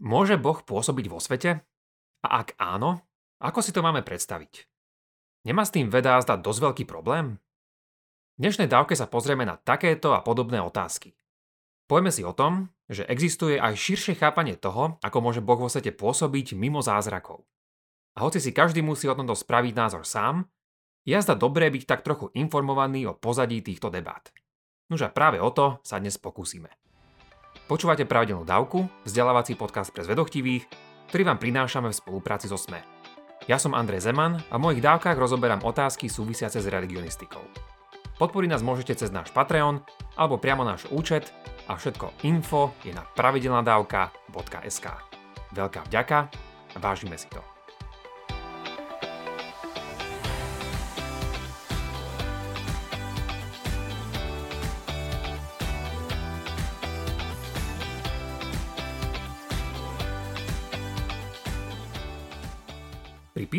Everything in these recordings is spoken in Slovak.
Môže Boh pôsobiť vo svete? A ak áno, ako si to máme predstaviť? Nemá s tým veda zdať dosť veľký problém? V dnešnej dávke sa pozrieme na takéto a podobné otázky. Poďme si o tom, že existuje aj širšie chápanie toho, ako môže Boh vo svete pôsobiť mimo zázrakov. A hoci si každý musí o tomto spraviť názor sám, je zda dobré byť tak trochu informovaný o pozadí týchto debát. Nož a práve o to sa dnes pokúsime. Počúvate pravidelnú dávku, vzdelávací podcast pre zvedochtivých, ktorý vám prinášame v spolupráci so SME. Ja som Andrej Zeman a v mojich dávkach rozoberám otázky súvisiace s religionistikou. Podporiť nás môžete cez náš Patreon alebo priamo náš účet a všetko info je na pravidelnadavka.sk. Veľká vďaka vážime si to.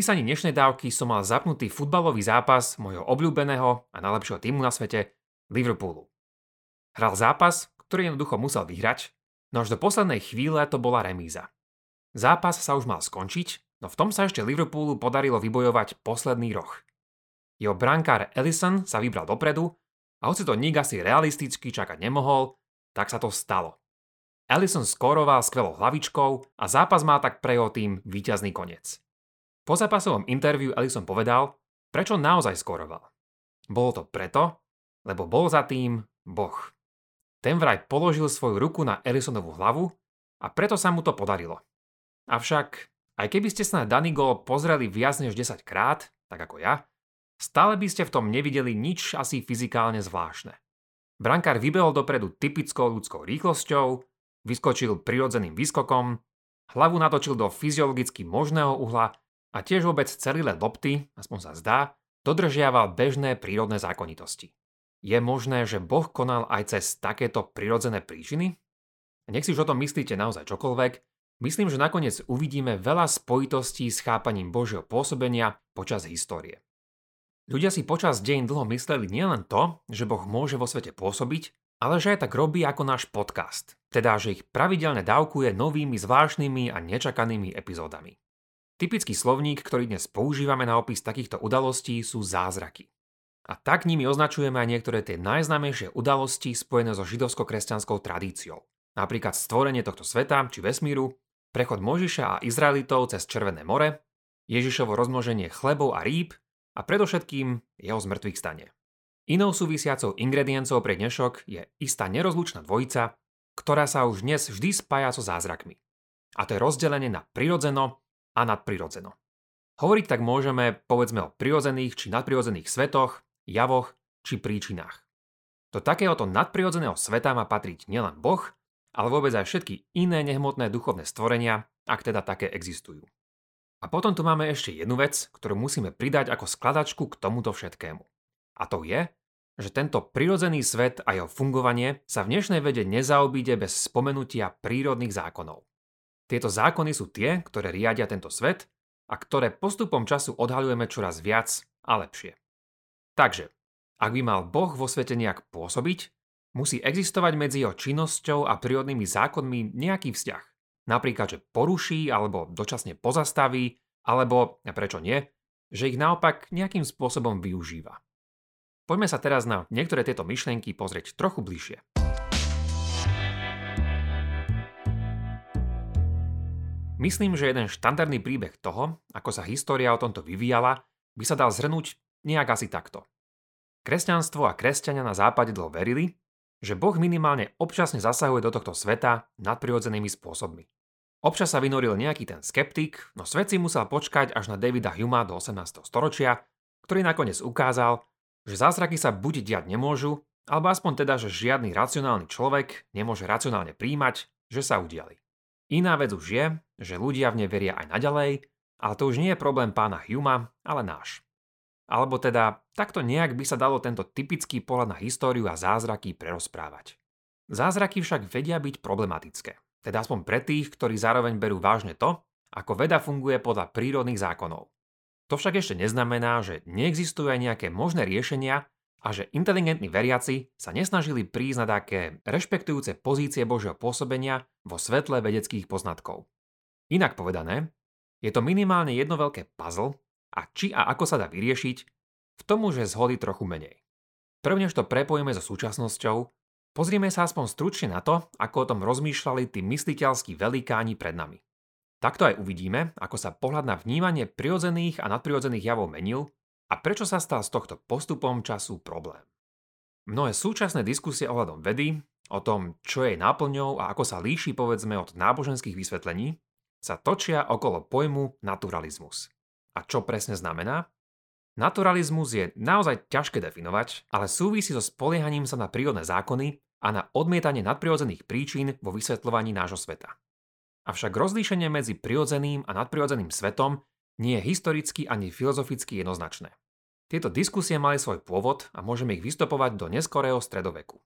Písaní dnešnej dávky som mal zapnutý futbalový zápas mojho obľúbeného a najlepšieho týmu na svete, Liverpoolu. Hral zápas, ktorý jednoducho musel vyhrať, no až do poslednej chvíle to bola remíza. Zápas sa už mal skončiť, no v tom sa ešte Liverpoolu podarilo vybojovať posledný roh. Jeho brankár Ellison sa vybral dopredu a hoci to nik asi realisticky čakať nemohol, tak sa to stalo. Ellison skóroval skvelou hlavičkou a zápas má tak pre jeho tým víťazný koniec. Po zápasovom interviu Ellison povedal, prečo naozaj skoroval. Bolo to preto, lebo bol za tým Boh. Ten vraj položil svoju ruku na Ellisonovú hlavu a preto sa mu to podarilo. Avšak, aj keby ste sa na daný gól pozreli viac než 10 krát, tak ako ja, stále by ste v tom nevideli nič asi fyzikálne zvláštne. Brankár vybehol dopredu typickou ľudskou rýchlosťou, vyskočil prirodzeným výskokom, hlavu natočil do fyziologicky možného uhla a tiež vôbec celý let lopty, aspoň sa zdá, dodržiaval bežné prírodné zákonitosti. Je možné, že Boh konal aj cez takéto prirodzené príčiny? Nech si už o tom myslíte naozaj čokoľvek, myslím, že nakoniec uvidíme veľa spojitostí s chápaním Božieho pôsobenia počas histórie. Ľudia si počas deň dlho mysleli nielen to, že Boh môže vo svete pôsobiť, ale že aj tak robí ako náš podcast, teda že ich pravidelne dávkuje novými zvláštnymi a nečakanými epizódami. Typický slovník, ktorý dnes používame na opis takýchto udalostí, sú zázraky. A tak nimi označujeme aj niektoré tie najznámejšie udalosti spojené so židovsko-kresťanskou tradíciou. Napríklad stvorenie tohto sveta či vesmíru, prechod Možiša a Izraelitov cez Červené more, Ježišovo rozmnoženie chlebov a rýb a predovšetkým jeho zmrtvých stane. Inou súvisiacou ingrediencou pre dnešok je istá nerozlučná dvojica, ktorá sa už dnes vždy spája so zázrakmi. A to je rozdelenie na prirodzeno a nadprirodzeno. Hovoriť tak môžeme povedzme o prirodzených či nadprirodzených svetoch, javoch či príčinách. Do takéhoto nadprirodzeného sveta má patriť nielen Boh, ale vôbec aj všetky iné nehmotné duchovné stvorenia, ak teda také existujú. A potom tu máme ešte jednu vec, ktorú musíme pridať ako skladačku k tomuto všetkému. A to je, že tento prirodzený svet a jeho fungovanie sa v dnešnej vede nezaobíde bez spomenutia prírodných zákonov. Tieto zákony sú tie, ktoré riadia tento svet a ktoré postupom času odhalujeme čoraz viac a lepšie. Takže, ak by mal Boh vo svete nejak pôsobiť, musí existovať medzi jeho činnosťou a prírodnými zákonmi nejaký vzťah. Napríklad, že poruší alebo dočasne pozastaví, alebo, a prečo nie, že ich naopak nejakým spôsobom využíva. Poďme sa teraz na niektoré tieto myšlienky pozrieť trochu bližšie. Myslím, že jeden štandardný príbeh toho, ako sa história o tomto vyvíjala, by sa dal zhrnúť nejak asi takto. Kresťanstvo a kresťania na západe dlho verili, že Boh minimálne občasne zasahuje do tohto sveta nadprirodzenými spôsobmi. Občas sa vynoril nejaký ten skeptik, no svet si musel počkať až na Davida Huma do 18. storočia, ktorý nakoniec ukázal, že zázraky sa buď diať nemôžu, alebo aspoň teda, že žiadny racionálny človek nemôže racionálne príjmať, že sa udiali. Iná vec už je, že ľudia v ne veria aj naďalej, ale to už nie je problém pána Huma, ale náš. Alebo teda, takto nejak by sa dalo tento typický pohľad na históriu a zázraky prerozprávať. Zázraky však vedia byť problematické, teda aspoň pre tých, ktorí zároveň berú vážne to, ako veda funguje podľa prírodných zákonov. To však ešte neznamená, že neexistujú aj nejaké možné riešenia, a že inteligentní veriaci sa nesnažili na také rešpektujúce pozície Božieho pôsobenia vo svetle vedeckých poznatkov. Inak povedané, je to minimálne jedno veľké puzzle a či a ako sa dá vyriešiť, v tom už je zhody trochu menej. Prvnež to prepojíme so súčasnosťou, pozrieme sa aspoň stručne na to, ako o tom rozmýšľali tí mysliteľskí velikáni pred nami. Takto aj uvidíme, ako sa pohľad na vnímanie prirodzených a nadprirodzených javov menil a prečo sa stal z tohto postupom času problém. Mnohé súčasné diskusie ohľadom vedy, o tom, čo je náplňou a ako sa líši povedzme od náboženských vysvetlení, sa točia okolo pojmu naturalizmus. A čo presne znamená? Naturalizmus je naozaj ťažké definovať, ale súvisí so spoliehaním sa na prírodné zákony a na odmietanie nadprirodzených príčin vo vysvetľovaní nášho sveta. Avšak rozlíšenie medzi prirodzeným a nadprirodzeným svetom nie je historicky ani filozoficky jednoznačné. Tieto diskusie mali svoj pôvod a môžeme ich vystopovať do neskorého stredoveku.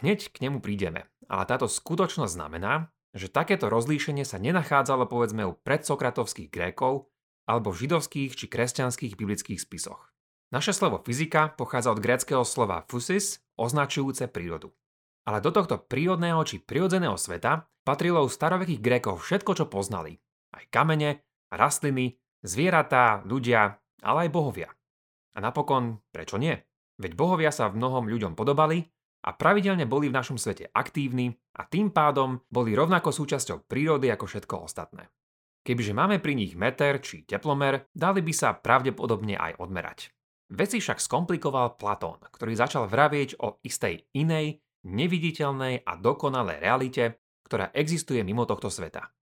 Hneď k nemu prídeme, ale táto skutočnosť znamená, že takéto rozlíšenie sa nenachádzalo povedzme u predsokratovských Grékov alebo v židovských či kresťanských biblických spisoch. Naše slovo fyzika pochádza od gréckého slova physis, označujúce prírodu. Ale do tohto prírodného či prirodzeného sveta patrilo u starovekých Grékov všetko, čo poznali. Aj kamene, rastliny, Zvieratá, ľudia, ale aj bohovia. A napokon, prečo nie? Veď bohovia sa v mnohom ľuďom podobali a pravidelne boli v našom svete aktívni a tým pádom boli rovnako súčasťou prírody ako všetko ostatné. Kebyže máme pri nich meter či teplomer, dali by sa pravdepodobne aj odmerať. Veci však skomplikoval Platón, ktorý začal vravieť o istej inej, neviditeľnej a dokonalej realite, ktorá existuje mimo tohto sveta.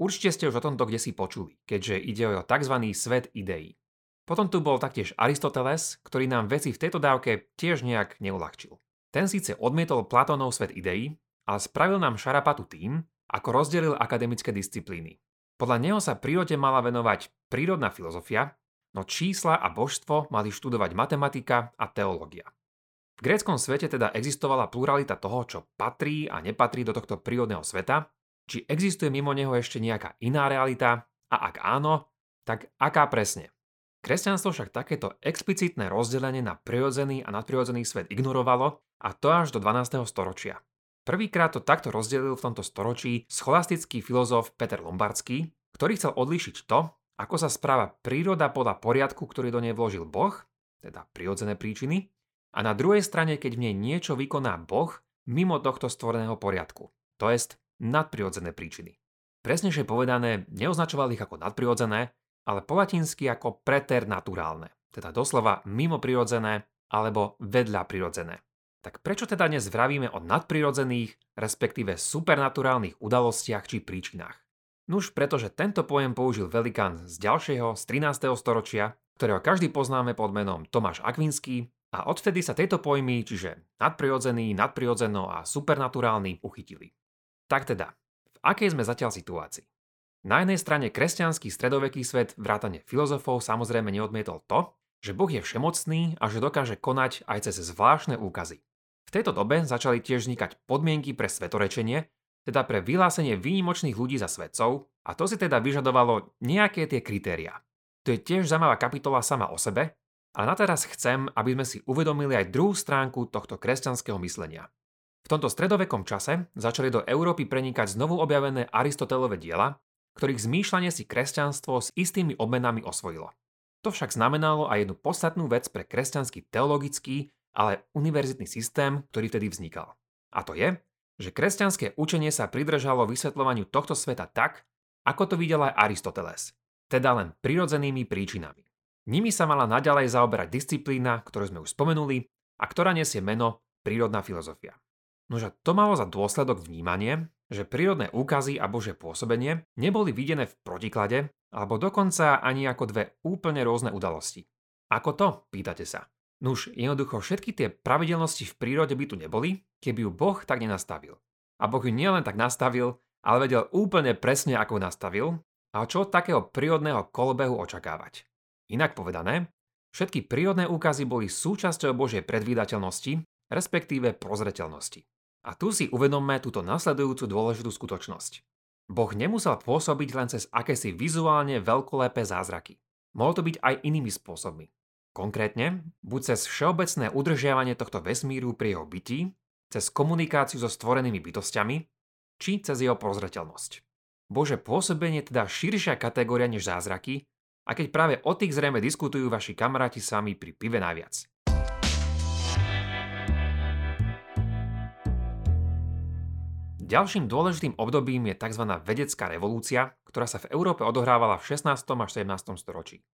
Určite ste už o tomto kde si počuli, keďže ide o tzv. svet ideí. Potom tu bol taktiež Aristoteles, ktorý nám veci v tejto dávke tiež nejak neulahčil. Ten síce odmietol Platónov svet ideí, ale spravil nám šarapatu tým, ako rozdelil akademické disciplíny. Podľa neho sa prírode mala venovať prírodná filozofia, no čísla a božstvo mali študovať matematika a teológia. V gréckom svete teda existovala pluralita toho, čo patrí a nepatrí do tohto prírodného sveta či existuje mimo neho ešte nejaká iná realita a ak áno, tak aká presne. Kresťanstvo však takéto explicitné rozdelenie na prirodzený a nadprirodzený svet ignorovalo a to až do 12. storočia. Prvýkrát to takto rozdelil v tomto storočí scholastický filozof Peter Lombardský, ktorý chcel odlíšiť to, ako sa správa príroda podľa poriadku, ktorý do nej vložil Boh, teda prirodzené príčiny, a na druhej strane, keď v nej niečo vykoná Boh mimo tohto stvoreného poriadku, to jest nadprirodzené príčiny. Presnejšie povedané, neoznačovali ich ako nadprirodzené, ale po latinsky ako preternaturálne, teda doslova mimo prirodzené alebo vedľa prirodzené. Tak prečo teda dnes vravíme o nadprirodzených, respektíve supernaturálnych udalostiach či príčinách? Nuž pretože tento pojem použil velikán z ďalšieho, z 13. storočia, ktorého každý poznáme pod menom Tomáš Akvinský a odvtedy sa tieto pojmy, čiže nadprirodzený, nadprirodzeno a supernaturálny, uchytili. Tak teda, v akej sme zatiaľ situácii? Na jednej strane kresťanský stredoveký svet vrátane filozofov samozrejme neodmietol to, že Boh je všemocný a že dokáže konať aj cez zvláštne úkazy. V tejto dobe začali tiež vznikať podmienky pre svetorečenie, teda pre vyhlásenie výnimočných ľudí za svetcov, a to si teda vyžadovalo nejaké tie kritériá. To je tiež zaujímavá kapitola sama o sebe, ale na teraz chcem, aby sme si uvedomili aj druhú stránku tohto kresťanského myslenia. V tomto stredovekom čase začali do Európy prenikať znovu objavené Aristotelové diela, ktorých zmýšľanie si kresťanstvo s istými obmenami osvojilo. To však znamenalo aj jednu podstatnú vec pre kresťanský teologický, ale univerzitný systém, ktorý vtedy vznikal. A to je, že kresťanské učenie sa pridržalo vysvetľovaniu tohto sveta tak, ako to videl aj Aristoteles, teda len prirodzenými príčinami. Nimi sa mala naďalej zaoberať disciplína, ktorú sme už spomenuli a ktorá nesie meno prírodná filozofia. Nože to malo za dôsledok vnímanie, že prírodné úkazy a bože pôsobenie neboli videné v protiklade alebo dokonca ani ako dve úplne rôzne udalosti. Ako to, pýtate sa? Nuž, jednoducho všetky tie pravidelnosti v prírode by tu neboli, keby ju Boh tak nenastavil. A Boh ju nielen tak nastavil, ale vedel úplne presne, ako ju nastavil a čo od takého prírodného kolobehu očakávať. Inak povedané, všetky prírodné úkazy boli súčasťou Božej predvídateľnosti, respektíve prozreteľnosti. A tu si uvedomme túto nasledujúcu dôležitú skutočnosť. Boh nemusel pôsobiť len cez akési vizuálne veľkolepé zázraky. Mohol to byť aj inými spôsobmi. Konkrétne, buď cez všeobecné udržiavanie tohto vesmíru pri jeho bytí, cez komunikáciu so stvorenými bytostiami, či cez jeho prozreteľnosť. Bože pôsobenie teda širšia kategória než zázraky, a keď práve o tých zrejme diskutujú vaši kamaráti sami pri pive najviac. Ďalším dôležitým obdobím je tzv. vedecká revolúcia, ktorá sa v Európe odohrávala v 16. až 17. storočí.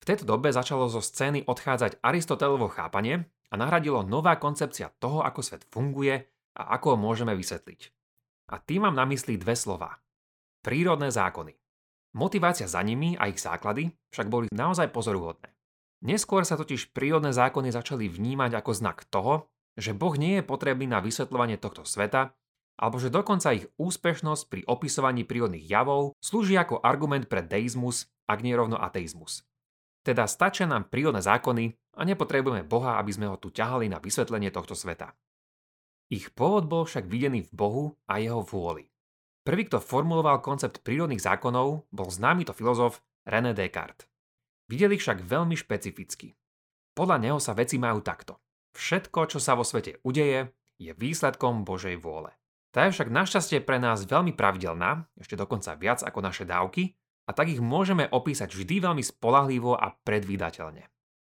V tejto dobe začalo zo scény odchádzať Aristotelovo chápanie a nahradilo nová koncepcia toho, ako svet funguje a ako ho môžeme vysvetliť. A tým mám na mysli dve slova. Prírodné zákony. Motivácia za nimi a ich základy však boli naozaj pozoruhodné. Neskôr sa totiž prírodné zákony začali vnímať ako znak toho, že Boh nie je potrebný na vysvetľovanie tohto sveta alebo že dokonca ich úspešnosť pri opisovaní prírodných javov slúži ako argument pre deizmus, ak nie rovno ateizmus. Teda stačia nám prírodné zákony a nepotrebujeme Boha, aby sme ho tu ťahali na vysvetlenie tohto sveta. Ich pôvod bol však videný v Bohu a jeho vôli. Prvý, kto formuloval koncept prírodných zákonov, bol známy to filozof René Descartes. Videli však veľmi špecificky. Podľa neho sa veci majú takto. Všetko, čo sa vo svete udeje, je výsledkom Božej vôle. Tá je však našťastie pre nás veľmi pravidelná, ešte dokonca viac ako naše dávky, a tak ich môžeme opísať vždy veľmi spolahlivo a predvídateľne.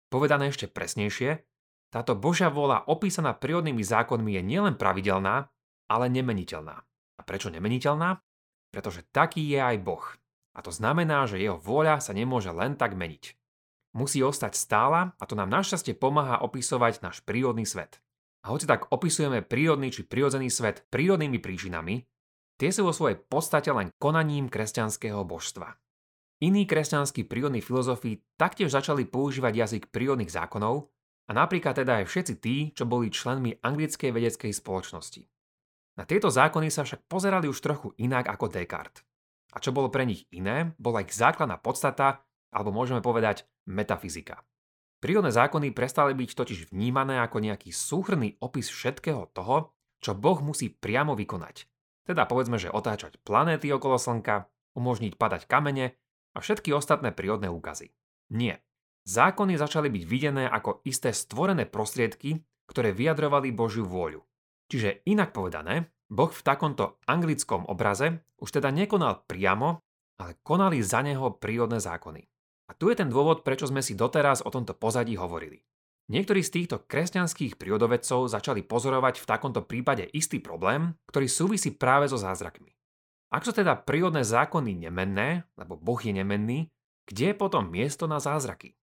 Povedané ešte presnejšie, táto Božia vôľa opísaná prírodnými zákonmi je nielen pravidelná, ale nemeniteľná. A prečo nemeniteľná? Pretože taký je aj Boh. A to znamená, že jeho vôľa sa nemôže len tak meniť. Musí ostať stála a to nám našťastie pomáha opisovať náš prírodný svet. A hoci tak opisujeme prírodný či prírodzený svet prírodnými príčinami, tie sú vo svojej podstate len konaním kresťanského božstva. Iní kresťanskí prírodní filozofi taktiež začali používať jazyk prírodných zákonov a napríklad teda aj všetci tí, čo boli členmi anglickej vedeckej spoločnosti. Na tieto zákony sa však pozerali už trochu inak ako Descartes. A čo bolo pre nich iné, bola ich základná podstata, alebo môžeme povedať metafyzika. Prírodné zákony prestali byť totiž vnímané ako nejaký súhrný opis všetkého toho, čo Boh musí priamo vykonať. Teda povedzme, že otáčať planéty okolo Slnka, umožniť padať kamene a všetky ostatné prírodné úkazy. Nie. Zákony začali byť videné ako isté stvorené prostriedky, ktoré vyjadrovali Božiu vôľu. Čiže inak povedané, Boh v takomto anglickom obraze už teda nekonal priamo, ale konali za neho prírodné zákony. A tu je ten dôvod, prečo sme si doteraz o tomto pozadí hovorili. Niektorí z týchto kresťanských prírodovedcov začali pozorovať v takomto prípade istý problém, ktorý súvisí práve so zázrakmi. Ak sú teda prírodné zákony nemenné, lebo Boh je nemenný, kde je potom miesto na zázraky?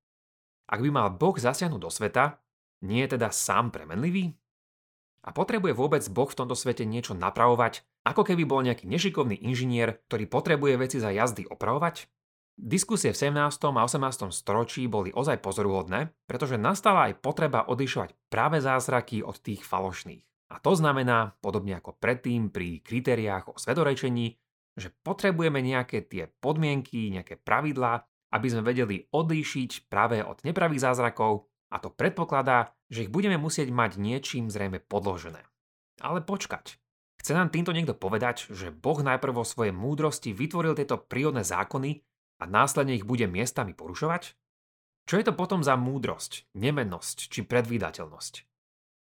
Ak by mal Boh zasiahnuť do sveta, nie je teda sám premenlivý? A potrebuje vôbec Boh v tomto svete niečo napravovať, ako keby bol nejaký nešikovný inžinier, ktorý potrebuje veci za jazdy opravovať? Diskusie v 17. a 18. storočí boli ozaj pozoruhodné, pretože nastala aj potreba odlišovať práve zázraky od tých falošných. A to znamená, podobne ako predtým pri kritériách o svedorečení, že potrebujeme nejaké tie podmienky, nejaké pravidlá, aby sme vedeli odlíšiť práve od nepravých zázrakov a to predpokladá, že ich budeme musieť mať niečím zrejme podložené. Ale počkať. Chce nám týmto niekto povedať, že Boh najprv vo svojej múdrosti vytvoril tieto prírodné zákony a následne ich bude miestami porušovať? Čo je to potom za múdrosť, nemennosť či predvídateľnosť?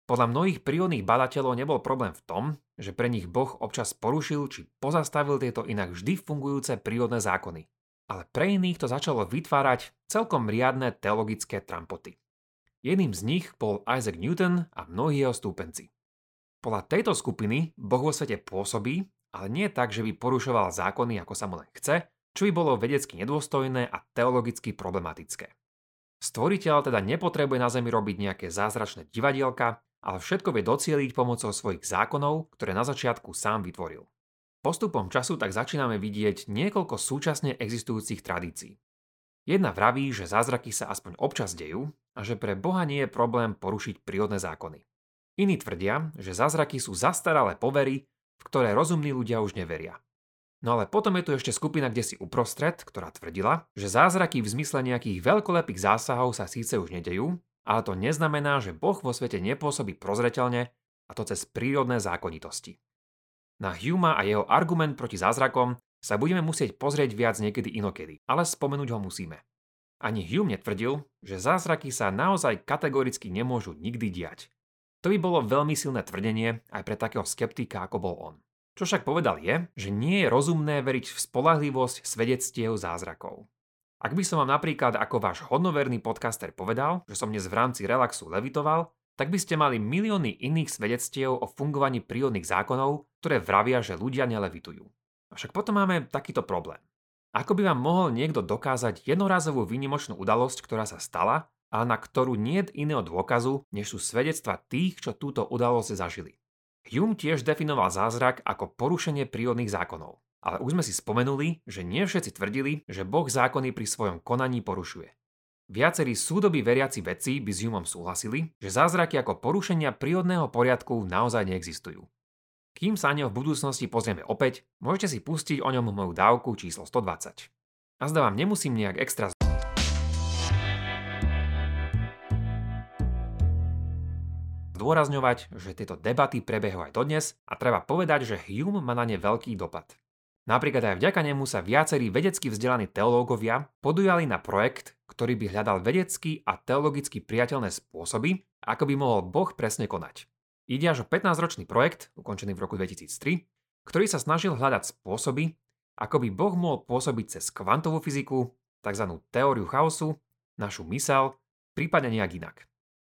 Podľa mnohých prírodných badateľov nebol problém v tom, že pre nich Boh občas porušil či pozastavil tieto inak vždy fungujúce prírodné zákony. Ale pre iných to začalo vytvárať celkom riadne teologické trampoty. Jedným z nich bol Isaac Newton a mnohí jeho stúpenci. Podľa tejto skupiny Boh vo svete pôsobí, ale nie tak, že by porušoval zákony, ako sa mu len chce, čo by bolo vedecky nedôstojné a teologicky problematické. Stvoriteľ teda nepotrebuje na Zemi robiť nejaké zázračné divadielka, ale všetko vie docieliť pomocou svojich zákonov, ktoré na začiatku sám vytvoril. Postupom času tak začíname vidieť niekoľko súčasne existujúcich tradícií. Jedna vraví, že zázraky sa aspoň občas dejú a že pre Boha nie je problém porušiť prírodné zákony. Iní tvrdia, že zázraky sú zastaralé povery, v ktoré rozumní ľudia už neveria. No ale potom je tu ešte skupina, kde si uprostred, ktorá tvrdila, že zázraky v zmysle nejakých veľkolepých zásahov sa síce už nedejú, ale to neznamená, že Boh vo svete nepôsobí prozreteľne a to cez prírodné zákonitosti. Na Huma a jeho argument proti zázrakom sa budeme musieť pozrieť viac niekedy inokedy, ale spomenúť ho musíme. Ani Hume netvrdil, že zázraky sa naozaj kategoricky nemôžu nikdy diať. To by bolo veľmi silné tvrdenie aj pre takého skeptika, ako bol on. Čo však povedal je, že nie je rozumné veriť v spolahlivosť svedectiev zázrakov. Ak by som vám napríklad ako váš hodnoverný podcaster povedal, že som dnes v rámci relaxu levitoval, tak by ste mali milióny iných svedectiev o fungovaní prírodných zákonov, ktoré vravia, že ľudia nelevitujú. Avšak potom máme takýto problém. Ako by vám mohol niekto dokázať jednorazovú výnimočnú udalosť, ktorá sa stala, ale na ktorú nie je iného dôkazu, než sú svedectva tých, čo túto udalosť zažili. Hume tiež definoval zázrak ako porušenie prírodných zákonov. Ale už sme si spomenuli, že nie všetci tvrdili, že Boh zákony pri svojom konaní porušuje. Viacerí súdoby veriaci vedci by s Humom súhlasili, že zázraky ako porušenia prírodného poriadku naozaj neexistujú. Kým sa ňo v budúcnosti pozrieme opäť, môžete si pustiť o ňom moju dávku číslo 120. A zda vám nemusím nejak extra zdôrazňovať, že tieto debaty prebehujú aj dodnes a treba povedať, že Hume má na ne veľký dopad. Napríklad aj vďaka nemu sa viacerí vedecky vzdelaní teológovia podujali na projekt, ktorý by hľadal vedecky a teologicky priateľné spôsoby, ako by mohol Boh presne konať. Ide až o 15-ročný projekt, ukončený v roku 2003, ktorý sa snažil hľadať spôsoby, ako by Boh mohol pôsobiť cez kvantovú fyziku, tzv. teóriu chaosu, našu mysel, prípadne nejak inak.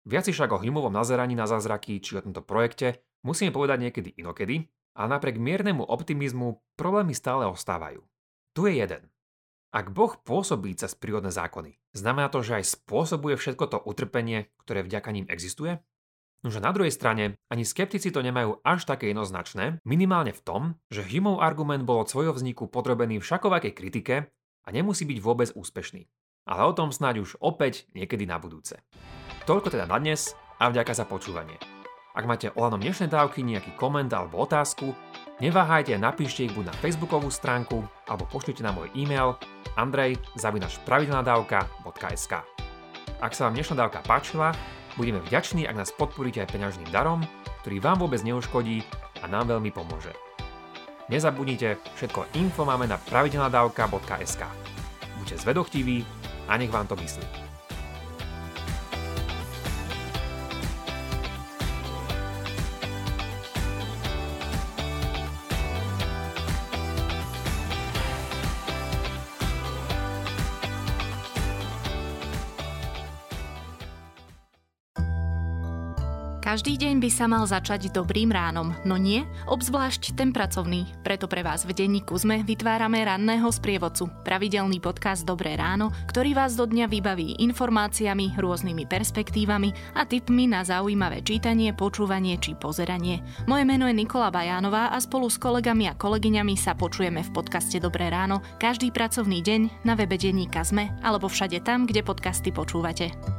Viac však o Humovom nazeraní na zázraky či o tomto projekte musíme povedať niekedy inokedy, ale napriek miernemu optimizmu problémy stále ostávajú. Tu je jeden. Ak Boh pôsobí cez prírodné zákony, znamená to, že aj spôsobuje všetko to utrpenie, ktoré vďaka ním existuje? Nože na druhej strane, ani skeptici to nemajú až také jednoznačné, minimálne v tom, že Humeov argument bol od svojho vzniku podrobený všakovakej kritike a nemusí byť vôbec úspešný. Ale o tom snáď už opäť niekedy na budúce. Toľko teda na dnes a vďaka za počúvanie. Ak máte ohľadom dnešnej dávky nejaký koment alebo otázku, neváhajte a napíšte ich buď na facebookovú stránku alebo pošlite na môj e-mail andrej.pravidelnadavka.sk Ak sa vám dnešná dávka páčila, Budeme vďační, ak nás podporíte aj peňažným darom, ktorý vám vôbec neuškodí a nám veľmi pomôže. Nezabudnite, všetko info máme na pravidelnadavka.sk. Buďte zvedochtiví a nech vám to myslí. Každý deň by sa mal začať dobrým ránom, no nie, obzvlášť ten pracovný. Preto pre vás v denníku sme vytvárame ranného sprievodcu, pravidelný podcast Dobré ráno, ktorý vás do dňa vybaví informáciami, rôznymi perspektívami a tipmi na zaujímavé čítanie, počúvanie či pozeranie. Moje meno je Nikola Bajánová a spolu s kolegami a kolegyňami sa počujeme v podcaste Dobré ráno každý pracovný deň na webe denníka ZME alebo všade tam, kde podcasty počúvate.